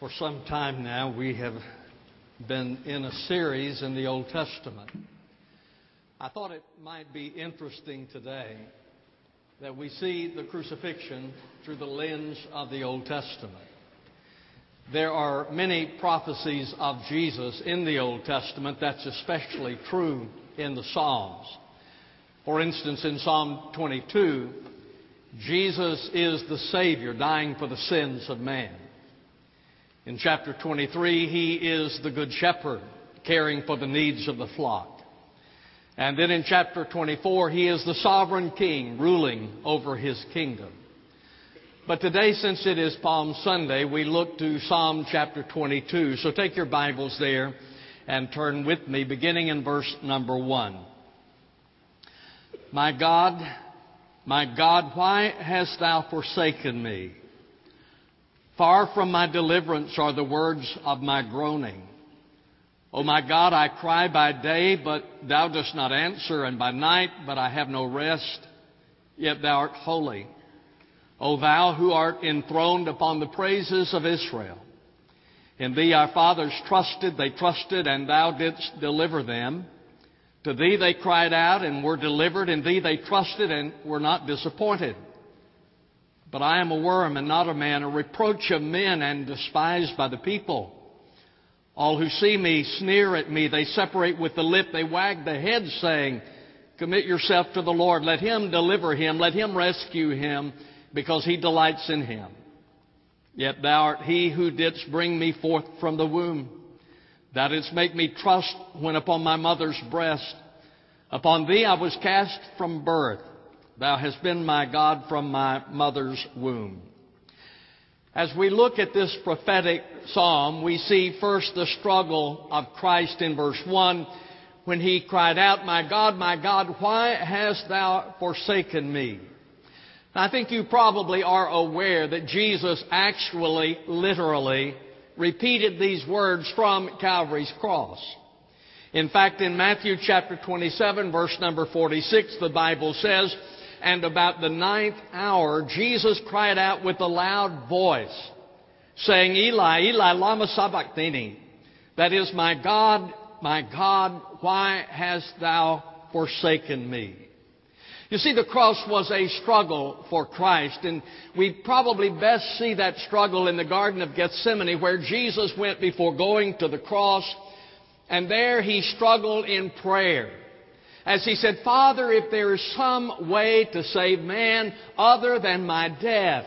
For some time now, we have been in a series in the Old Testament. I thought it might be interesting today that we see the crucifixion through the lens of the Old Testament. There are many prophecies of Jesus in the Old Testament. That's especially true in the Psalms. For instance, in Psalm 22, Jesus is the Savior dying for the sins of man. In chapter 23, he is the Good Shepherd caring for the needs of the flock. And then in chapter 24, he is the sovereign king ruling over his kingdom. But today, since it is Palm Sunday, we look to Psalm chapter 22. So take your Bibles there and turn with me, beginning in verse number 1. My God, my God, why hast thou forsaken me? Far from my deliverance are the words of my groaning. O my God, I cry by day, but thou dost not answer, and by night, but I have no rest. Yet thou art holy. O thou who art enthroned upon the praises of Israel. In thee our fathers trusted, they trusted, and thou didst deliver them. To thee they cried out and were delivered. In thee they trusted and were not disappointed. But I am a worm and not a man, a reproach of men and despised by the people. All who see me sneer at me. They separate with the lip. They wag the head, saying, Commit yourself to the Lord. Let him deliver him. Let him rescue him, because he delights in him. Yet thou art he who didst bring me forth from the womb. Thou didst make me trust when upon my mother's breast. Upon thee I was cast from birth. Thou hast been my God from my mother's womb. As we look at this prophetic psalm, we see first the struggle of Christ in verse 1 when he cried out, My God, my God, why hast thou forsaken me? I think you probably are aware that Jesus actually, literally, repeated these words from Calvary's cross. In fact, in Matthew chapter 27, verse number 46, the Bible says, and about the ninth hour, Jesus cried out with a loud voice, saying, Eli, Eli, lama sabachthani. That is, my God, my God, why hast thou forsaken me? You see, the cross was a struggle for Christ, and we probably best see that struggle in the Garden of Gethsemane, where Jesus went before going to the cross, and there he struggled in prayer as he said, Father, if there is some way to save man other than my death,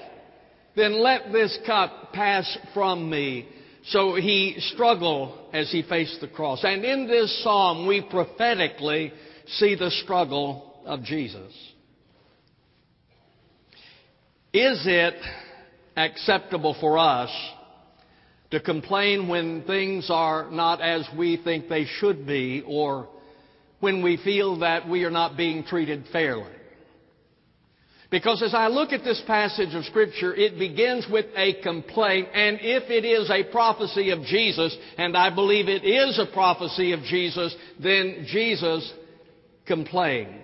then let this cup pass from me. So he struggled as he faced the cross. And in this psalm, we prophetically see the struggle of Jesus. Is it acceptable for us to complain when things are not as we think they should be or when we feel that we are not being treated fairly. Because as I look at this passage of Scripture, it begins with a complaint, and if it is a prophecy of Jesus, and I believe it is a prophecy of Jesus, then Jesus complained.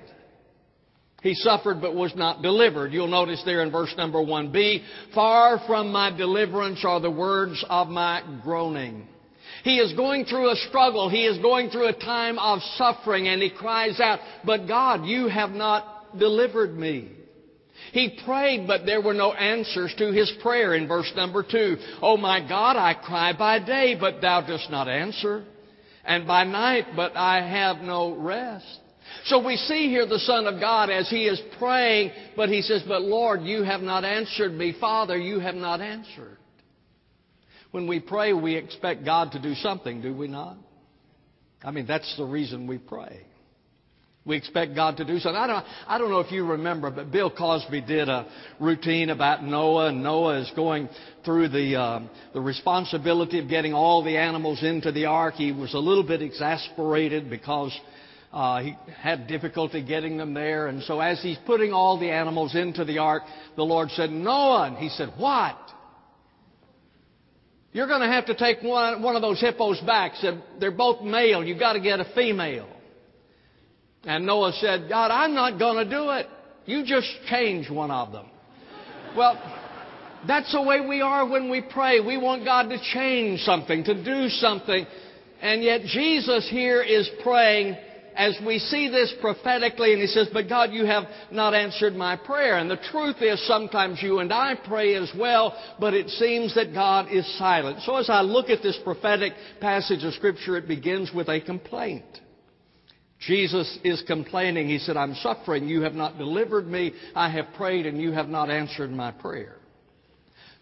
He suffered but was not delivered. You'll notice there in verse number 1b, far from my deliverance are the words of my groaning. He is going through a struggle. He is going through a time of suffering and he cries out, but God, you have not delivered me. He prayed, but there were no answers to his prayer in verse number two. Oh my God, I cry by day, but thou dost not answer. And by night, but I have no rest. So we see here the Son of God as he is praying, but he says, but Lord, you have not answered me. Father, you have not answered. When we pray, we expect God to do something, do we not? I mean, that's the reason we pray. We expect God to do something. I don't, I don't know if you remember, but Bill Cosby did a routine about Noah, and Noah is going through the, uh, the responsibility of getting all the animals into the ark. He was a little bit exasperated because uh, he had difficulty getting them there. And so as he's putting all the animals into the ark, the Lord said, Noah. And he said, What? You're going to have to take one, one of those hippos back. Said, they're both male. You've got to get a female. And Noah said, God, I'm not going to do it. You just change one of them. Well, That's the way we are when we pray. We want God to change something, to do something. And yet Jesus here is praying as we see this prophetically, and he says, But God, you have not answered my prayer. And the truth is, sometimes you and I pray as well, but it seems that God is silent. So as I look at this prophetic passage of Scripture, it begins with a complaint. Jesus is complaining. He said, I'm suffering. You have not delivered me. I have prayed, and you have not answered my prayer.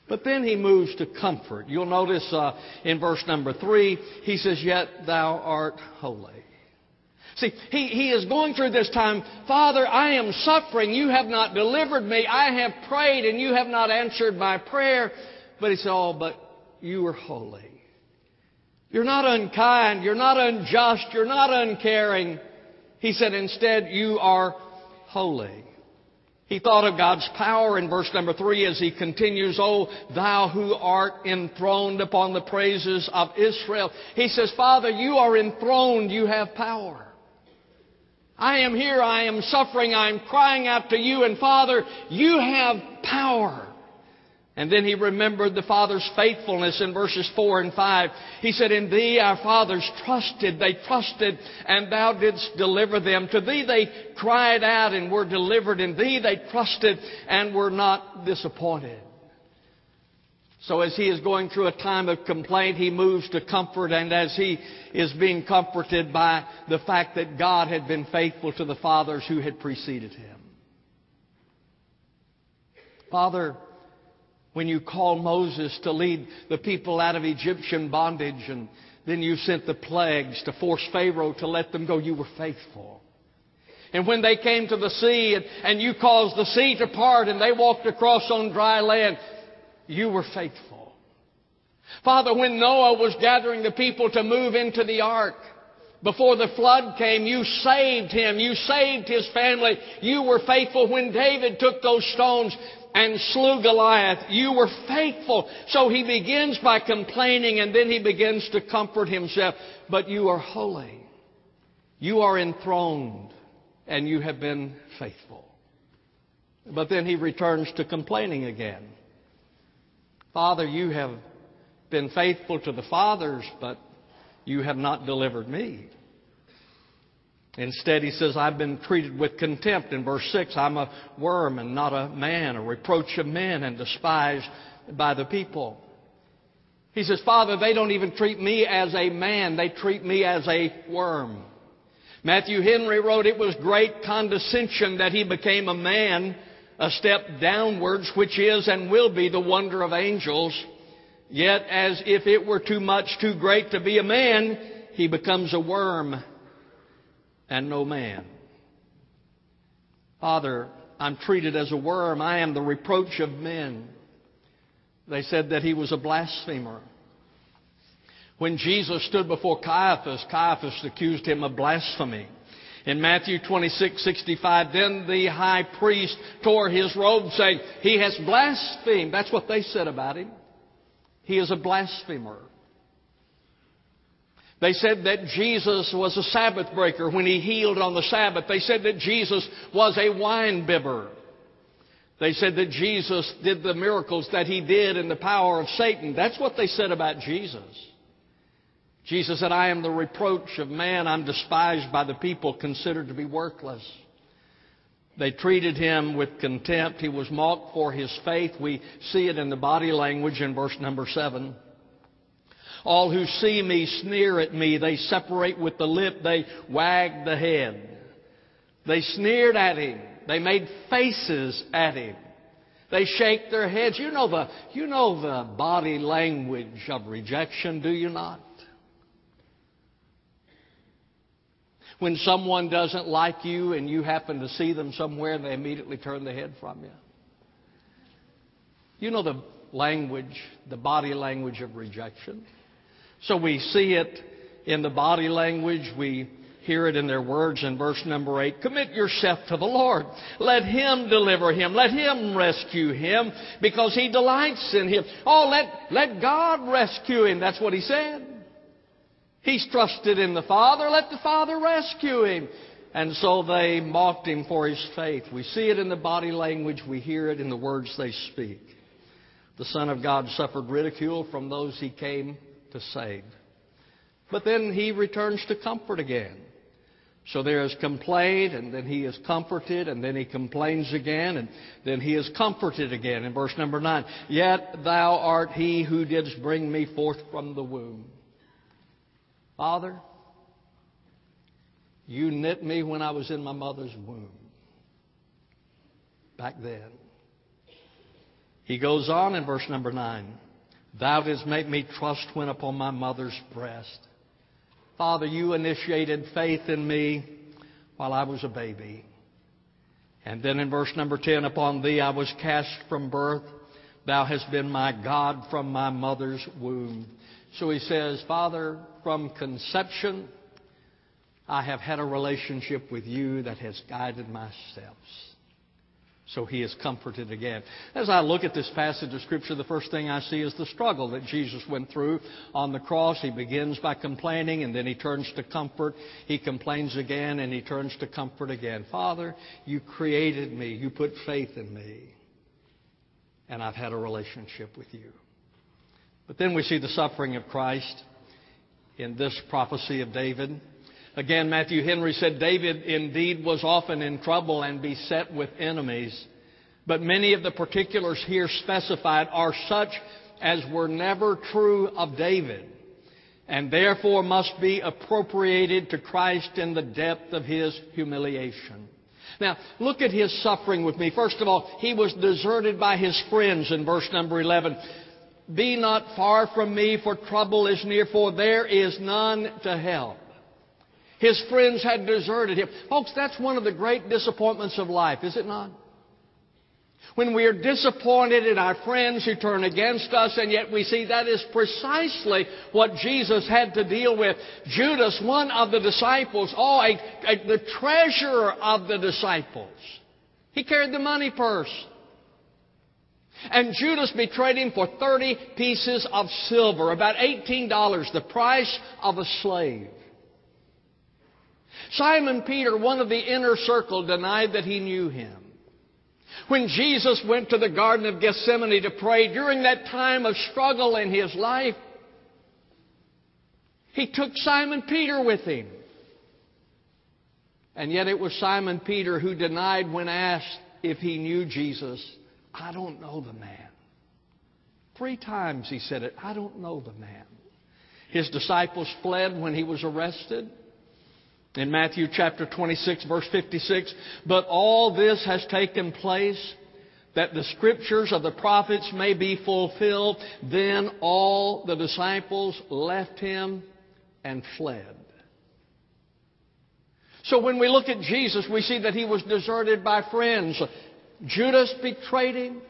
But then he moves to comfort. You'll notice uh, in verse number three, he says, Yet thou art holy. See, he, he is going through this time, Father, I am suffering. You have not delivered me. I have prayed and you have not answered my prayer. But he said, Oh, but you are holy. You're not unkind. You're not unjust. You're not uncaring. He said, Instead, you are holy. He thought of God's power in verse number three as he continues, Oh, thou who art enthroned upon the praises of Israel. He says, Father, you are enthroned, you have power. I am here, I am suffering, I am crying out to you, and Father, you have power. And then he remembered the Father's faithfulness in verses 4 and 5. He said, In thee our fathers trusted, they trusted, and thou didst deliver them. To thee they cried out and were delivered. In thee they trusted and were not disappointed. So as he is going through a time of complaint, he moves to comfort, and as he is being comforted by the fact that God had been faithful to the fathers who had preceded him. Father, when you called Moses to lead the people out of Egyptian bondage, and then you sent the plagues to force Pharaoh to let them go, you were faithful. And when they came to the sea and, and you caused the sea to part and they walked across on dry land, you were faithful. Father, when Noah was gathering the people to move into the ark, before the flood came, you saved him. You saved his family. You were faithful when David took those stones and slew Goliath. You were faithful. So he begins by complaining and then he begins to comfort himself. But you are holy. You are enthroned and you have been faithful. But then he returns to complaining again. Father, you have been faithful to the fathers, but you have not delivered me. Instead, he says, I've been treated with contempt. In verse 6, I'm a worm and not a man, a reproach of men and despised by the people. He says, Father, they don't even treat me as a man, they treat me as a worm. Matthew Henry wrote, It was great condescension that he became a man a step downwards, which is and will be the wonder of angels. Yet, as if it were too much, too great to be a man, he becomes a worm and no man. Father, I'm treated as a worm. I am the reproach of men. They said that he was a blasphemer. When Jesus stood before Caiaphas, Caiaphas accused him of blasphemy. In Matthew 26, 65, then the high priest tore his robe saying, He has blasphemed. That's what they said about him. He is a blasphemer. They said that Jesus was a Sabbath breaker when he healed on the Sabbath. They said that Jesus was a wine bibber. They said that Jesus did the miracles that he did in the power of Satan. That's what they said about Jesus. Jesus said, I am the reproach of man. I'm despised by the people, considered to be worthless. They treated him with contempt. He was mocked for his faith. We see it in the body language in verse number seven. All who see me sneer at me. They separate with the lip. They wag the head. They sneered at him. They made faces at him. They shake their heads. You know the, you know the body language of rejection, do you not? When someone doesn't like you and you happen to see them somewhere and they immediately turn their head from you. You know the language, the body language of rejection. So we see it in the body language. We hear it in their words in verse number 8. Commit yourself to the Lord. Let Him deliver him. Let Him rescue him because He delights in him. Oh, let, let God rescue him. That's what He said. He's trusted in the Father. Let the Father rescue him. And so they mocked him for his faith. We see it in the body language. We hear it in the words they speak. The Son of God suffered ridicule from those he came to save. But then he returns to comfort again. So there is complaint, and then he is comforted, and then he complains again, and then he is comforted again. In verse number 9, Yet thou art he who didst bring me forth from the womb. Father, you knit me when I was in my mother's womb. Back then. He goes on in verse number 9, Thou didst make me trust when upon my mother's breast. Father, you initiated faith in me while I was a baby. And then in verse number 10, upon thee I was cast from birth. Thou hast been my God from my mother's womb. So he says, Father, from conception, I have had a relationship with you that has guided my steps. So he is comforted again. As I look at this passage of Scripture, the first thing I see is the struggle that Jesus went through on the cross. He begins by complaining and then he turns to comfort. He complains again and he turns to comfort again. Father, you created me. You put faith in me. And I've had a relationship with you. But then we see the suffering of Christ in this prophecy of David. Again, Matthew Henry said David indeed was often in trouble and beset with enemies, but many of the particulars here specified are such as were never true of David, and therefore must be appropriated to Christ in the depth of his humiliation. Now, look at his suffering with me. First of all, he was deserted by his friends in verse number 11. Be not far from me, for trouble is near, for there is none to help. His friends had deserted him. Folks, that's one of the great disappointments of life, is it not? When we are disappointed in our friends who turn against us, and yet we see that is precisely what Jesus had to deal with. Judas, one of the disciples, oh, a, a, the treasurer of the disciples. He carried the money purse. And Judas betrayed him for 30 pieces of silver, about $18, the price of a slave. Simon Peter, one of the inner circle, denied that he knew him. When Jesus went to the Garden of Gethsemane to pray during that time of struggle in his life, he took Simon Peter with him. And yet it was Simon Peter who denied when asked if he knew Jesus. I don't know the man. Three times he said it. I don't know the man. His disciples fled when he was arrested. In Matthew chapter 26 verse 56, but all this has taken place that the scriptures of the prophets may be fulfilled. Then all the disciples left him and fled. So when we look at Jesus, we see that he was deserted by friends. Judas betrayed him.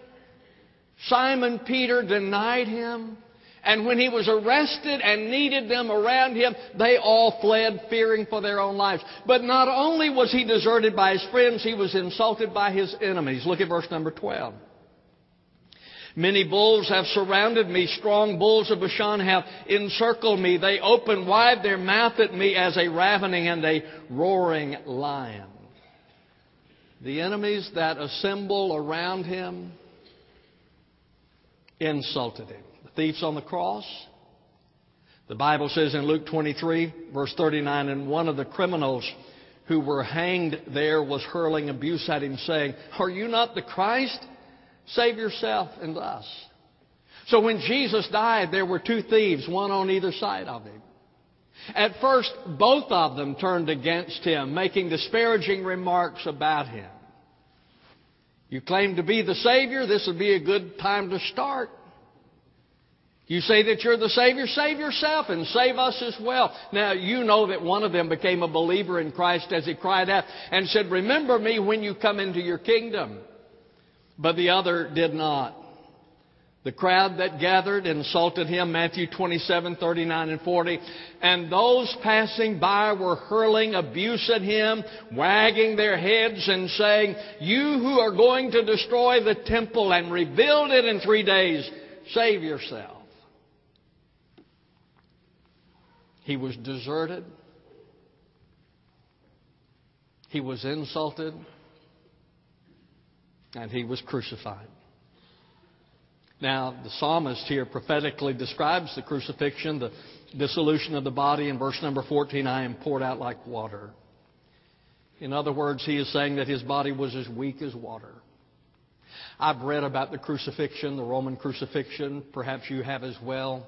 Simon Peter denied him. And when he was arrested and needed them around him, they all fled, fearing for their own lives. But not only was he deserted by his friends, he was insulted by his enemies. Look at verse number 12. Many bulls have surrounded me. Strong bulls of Bashan have encircled me. They open wide their mouth at me as a ravening and a roaring lion. The enemies that assemble around him insulted him The thieves on the cross. The Bible says in Luke 23, verse 39, and one of the criminals who were hanged there was hurling abuse at him, saying, Are you not the Christ? Save yourself and us. So when Jesus died, there were two thieves, one on either side of him. At first, both of them turned against him, making disparaging remarks about him. You claim to be the Savior, this would be a good time to start. You say that you're the Savior, save yourself and save us as well. Now, you know that one of them became a believer in Christ as he cried out and said, Remember me when you come into your kingdom. But the other did not. The crowd that gathered insulted him, Matthew 27, 39 and 40. And those passing by were hurling abuse at him, wagging their heads and saying, You who are going to destroy the temple and rebuild it in three days, save yourself. He was deserted. He was insulted. And he was crucified. Now, the psalmist here prophetically describes the crucifixion, the dissolution of the body in verse number 14 I am poured out like water. In other words, he is saying that his body was as weak as water. I've read about the crucifixion, the Roman crucifixion. Perhaps you have as well.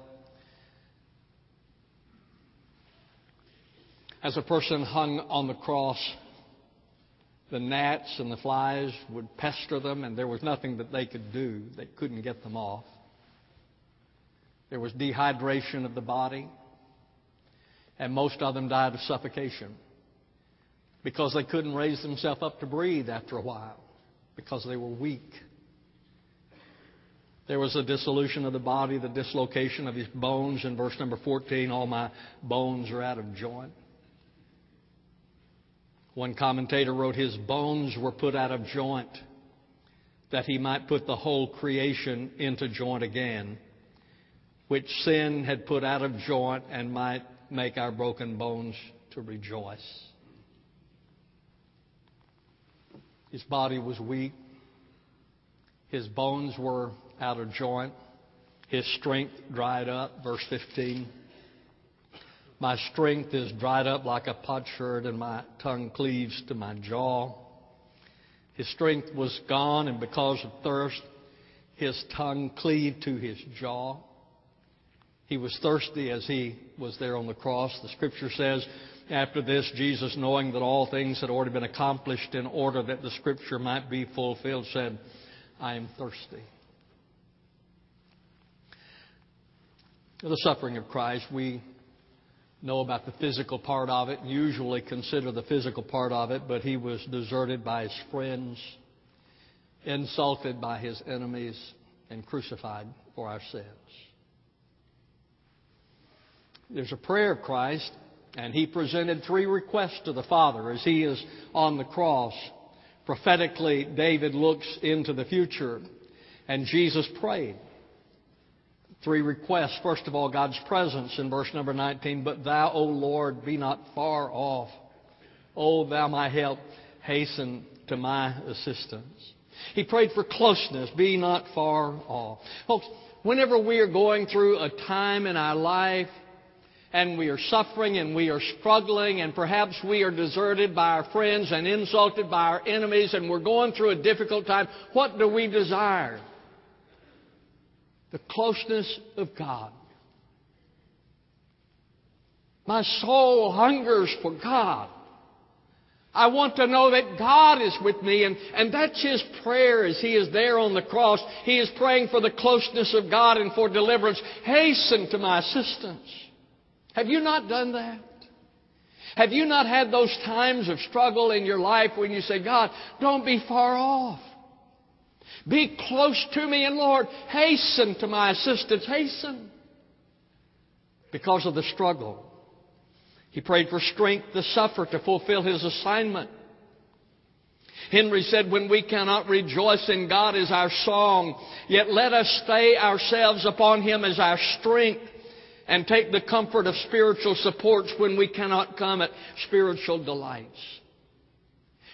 As a person hung on the cross, the gnats and the flies would pester them, and there was nothing that they could do. They couldn't get them off. There was dehydration of the body, and most of them died of suffocation because they couldn't raise themselves up to breathe after a while because they were weak. There was a dissolution of the body, the dislocation of his bones. In verse number 14, all my bones are out of joint. One commentator wrote, His bones were put out of joint that he might put the whole creation into joint again, which sin had put out of joint and might make our broken bones to rejoice. His body was weak. His bones were out of joint. His strength dried up. Verse 15. My strength is dried up like a potsherd, and my tongue cleaves to my jaw. His strength was gone, and because of thirst, his tongue cleaved to his jaw. He was thirsty as he was there on the cross. The scripture says, after this, Jesus, knowing that all things had already been accomplished in order that the scripture might be fulfilled, said, I am thirsty. The suffering of Christ, we know about the physical part of it, and usually consider the physical part of it, but he was deserted by his friends, insulted by his enemies, and crucified for our sins. There's a prayer of Christ, and he presented three requests to the Father as he is on the cross. Prophetically, David looks into the future, and Jesus prayed. Three requests. First of all, God's presence in verse number 19. But thou, O Lord, be not far off. O thou my help, hasten to my assistance. He prayed for closeness. Be not far off. Folks, whenever we are going through a time in our life and we are suffering and we are struggling and perhaps we are deserted by our friends and insulted by our enemies and we're going through a difficult time, what do we desire? The closeness of God. My soul hungers for God. I want to know that God is with me, and, and that's his prayer as he is there on the cross. He is praying for the closeness of God and for deliverance. Hasten to my assistance. Have you not done that? Have you not had those times of struggle in your life when you say, God, don't be far off? Be close to me, and Lord, hasten to my assistance. Hasten. Because of the struggle. He prayed for strength to suffer to fulfill his assignment. Henry said, When we cannot rejoice in God as our song, yet let us stay ourselves upon Him as our strength and take the comfort of spiritual supports when we cannot come at spiritual delights.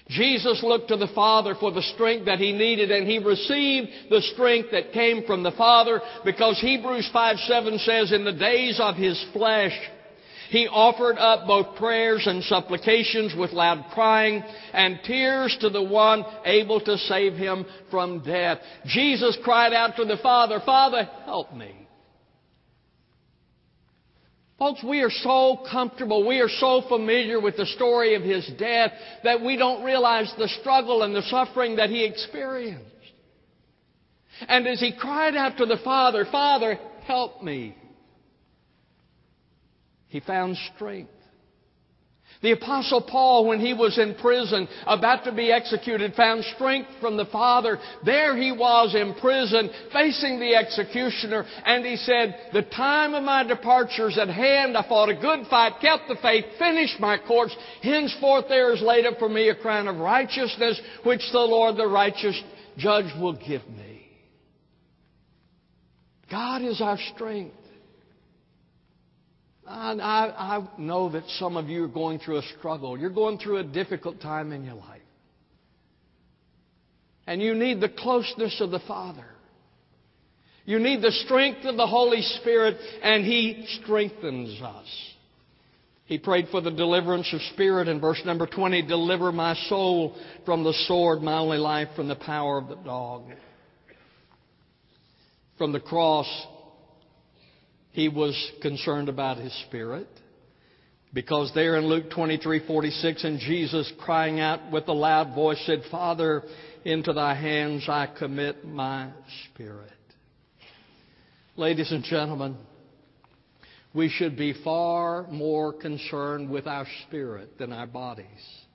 Jesus looked to the Father for the strength that he needed and he received the strength that came from the Father because Hebrews 5 7 says, In the days of his flesh, he offered up both prayers and supplications with loud crying and tears to the one able to save him from death. Jesus cried out to the Father, Father, help me. Folks, we are so comfortable, we are so familiar with the story of his death that we don't realize the struggle and the suffering that he experienced. And as he cried out to the Father, Father, help me, he found strength. The apostle Paul, when he was in prison, about to be executed, found strength from the Father. There he was in prison, facing the executioner, and he said, the time of my departure is at hand. I fought a good fight, kept the faith, finished my course. Henceforth there is laid up for me a crown of righteousness, which the Lord the righteous judge will give me. God is our strength. I, I know that some of you are going through a struggle. You're going through a difficult time in your life. And you need the closeness of the Father. You need the strength of the Holy Spirit, and He strengthens us. He prayed for the deliverance of spirit in verse number 20 Deliver my soul from the sword, my only life from the power of the dog. From the cross, he was concerned about his spirit. Because there in Luke 23:46 and Jesus crying out with a loud voice said, "Father, into thy hands I commit my spirit." Ladies and gentlemen, we should be far more concerned with our spirit than our bodies.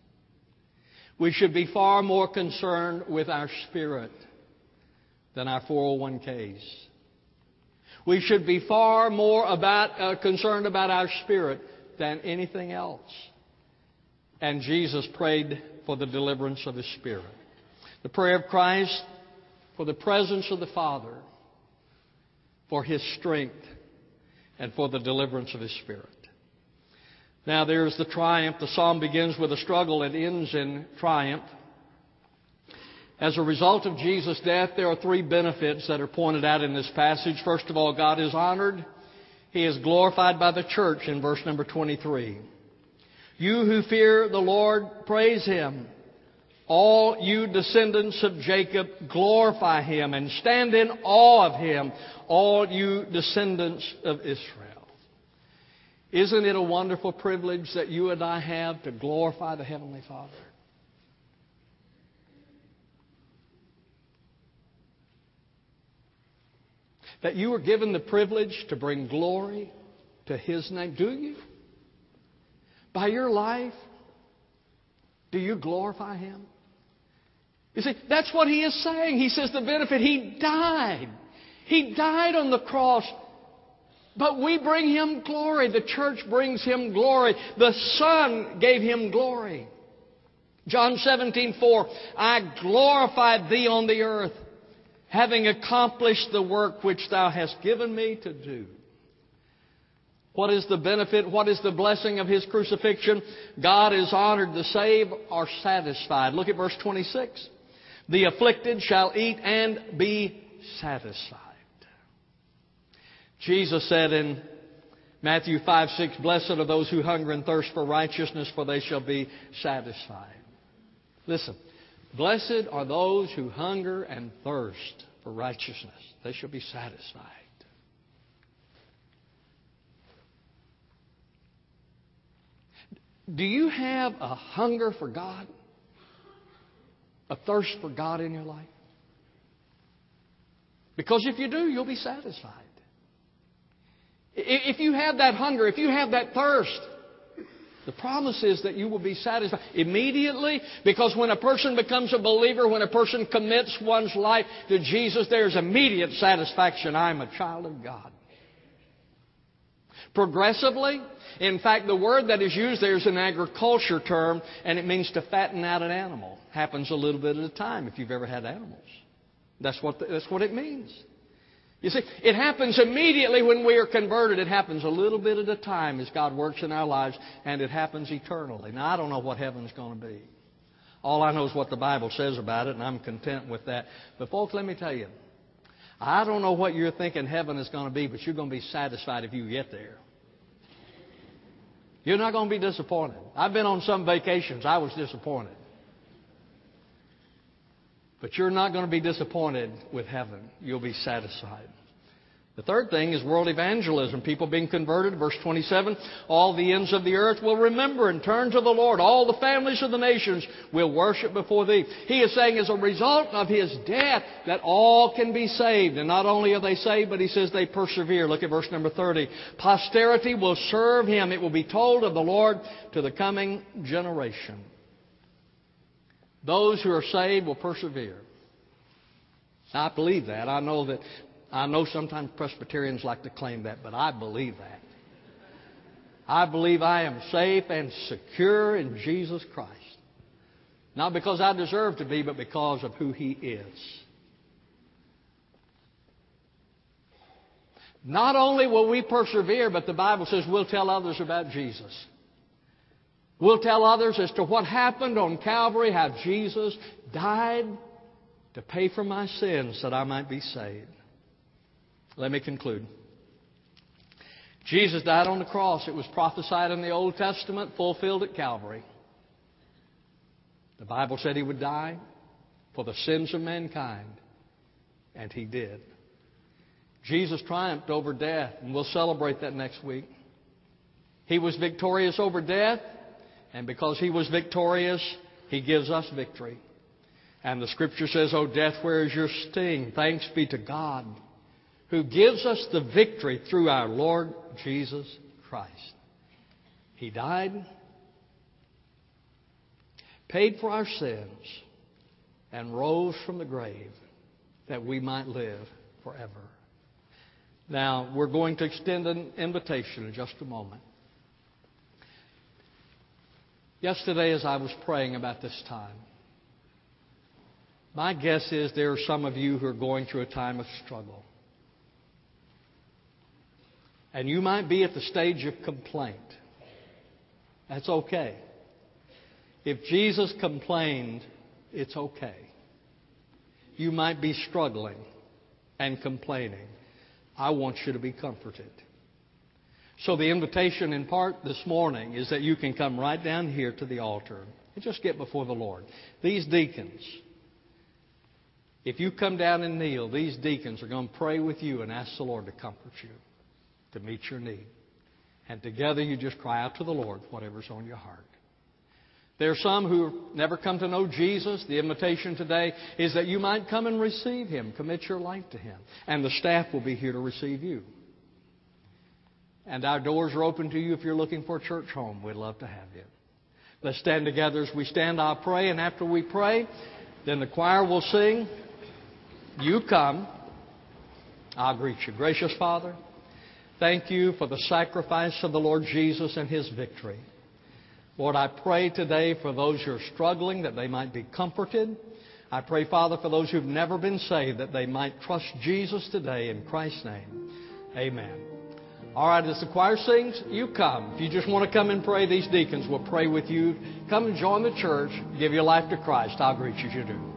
We should be far more concerned with our spirit than our 401ks. We should be far more about, uh, concerned about our spirit than anything else. And Jesus prayed for the deliverance of his spirit. The prayer of Christ for the presence of the Father, for his strength, and for the deliverance of his spirit. Now there's the triumph. The psalm begins with a struggle and ends in triumph. As a result of Jesus' death, there are three benefits that are pointed out in this passage. First of all, God is honored. He is glorified by the church in verse number 23. You who fear the Lord, praise Him. All you descendants of Jacob, glorify Him and stand in awe of Him, all you descendants of Israel. Isn't it a wonderful privilege that you and I have to glorify the Heavenly Father? That you were given the privilege to bring glory to His name. Do you? By your life, do you glorify Him? You see, that's what he is saying. He says the benefit, he died. He died on the cross. But we bring him glory. The church brings him glory. The Son gave him glory. John 17, 4, I glorified thee on the earth, having accomplished the work which thou hast given me to do. What is the benefit? What is the blessing of his crucifixion? God is honored. The saved are satisfied. Look at verse 26. The afflicted shall eat and be satisfied. Jesus said in Matthew 5 6, Blessed are those who hunger and thirst for righteousness, for they shall be satisfied. Listen, blessed are those who hunger and thirst for righteousness, they shall be satisfied. Do you have a hunger for God? a thirst for God in your life? Because if you do, you'll be satisfied. If you have that hunger, if you have that thirst, the promise is that you will be satisfied immediately because when a person becomes a believer, when a person commits one's life to Jesus, there's immediate satisfaction. I'm a child of God. Progressively, in fact, the word that is used there is an agriculture term, and it means to fatten out an animal. Happens a little bit at a time if you've ever had animals. That's what, the, that's what it means. You see, it happens immediately when we are converted. It happens a little bit at a time as God works in our lives, and it happens eternally. Now, I don't know what heaven's going to be. All I know is what the Bible says about it, and I'm content with that. But, folks, let me tell you, I don't know what you're thinking heaven is going to be, but you're going to be satisfied if you get there. You're not going to be disappointed. I've been on some vacations, I was disappointed. But you're not going to be disappointed with heaven. You'll be satisfied. The third thing is world evangelism. People being converted. Verse 27 All the ends of the earth will remember and turn to the Lord. All the families of the nations will worship before thee. He is saying, as a result of his death, that all can be saved. And not only are they saved, but he says they persevere. Look at verse number 30. Posterity will serve him. It will be told of the Lord to the coming generation. Those who are saved will persevere. I believe that. I know that I know sometimes Presbyterians like to claim that, but I believe that. I believe I am safe and secure in Jesus Christ. Not because I deserve to be, but because of who He is. Not only will we persevere, but the Bible says we'll tell others about Jesus. We'll tell others as to what happened on Calvary, how Jesus died to pay for my sins that I might be saved. Let me conclude. Jesus died on the cross. It was prophesied in the Old Testament, fulfilled at Calvary. The Bible said he would die for the sins of mankind, and he did. Jesus triumphed over death, and we'll celebrate that next week. He was victorious over death, and because he was victorious, he gives us victory. And the scripture says, Oh, death, where is your sting? Thanks be to God who gives us the victory through our Lord Jesus Christ. He died, paid for our sins, and rose from the grave that we might live forever. Now, we're going to extend an invitation in just a moment. Yesterday, as I was praying about this time, my guess is there are some of you who are going through a time of struggle. And you might be at the stage of complaint. That's okay. If Jesus complained, it's okay. You might be struggling and complaining. I want you to be comforted. So, the invitation in part this morning is that you can come right down here to the altar and just get before the Lord. These deacons, if you come down and kneel, these deacons are going to pray with you and ask the Lord to comfort you to meet your need. And together you just cry out to the Lord whatever's on your heart. There are some who never come to know Jesus. The invitation today is that you might come and receive Him, commit your life to Him. And the staff will be here to receive you. And our doors are open to you if you're looking for a church home. We'd love to have you. Let's stand together as we stand. I'll pray, and after we pray, then the choir will sing. You come. I'll greet you. Gracious Father. Thank you for the sacrifice of the Lord Jesus and his victory. Lord, I pray today for those who are struggling that they might be comforted. I pray, Father, for those who've never been saved that they might trust Jesus today in Christ's name. Amen. All right, as the choir sings, you come. If you just want to come and pray, these deacons will pray with you. Come and join the church, give your life to Christ. I'll greet you you do.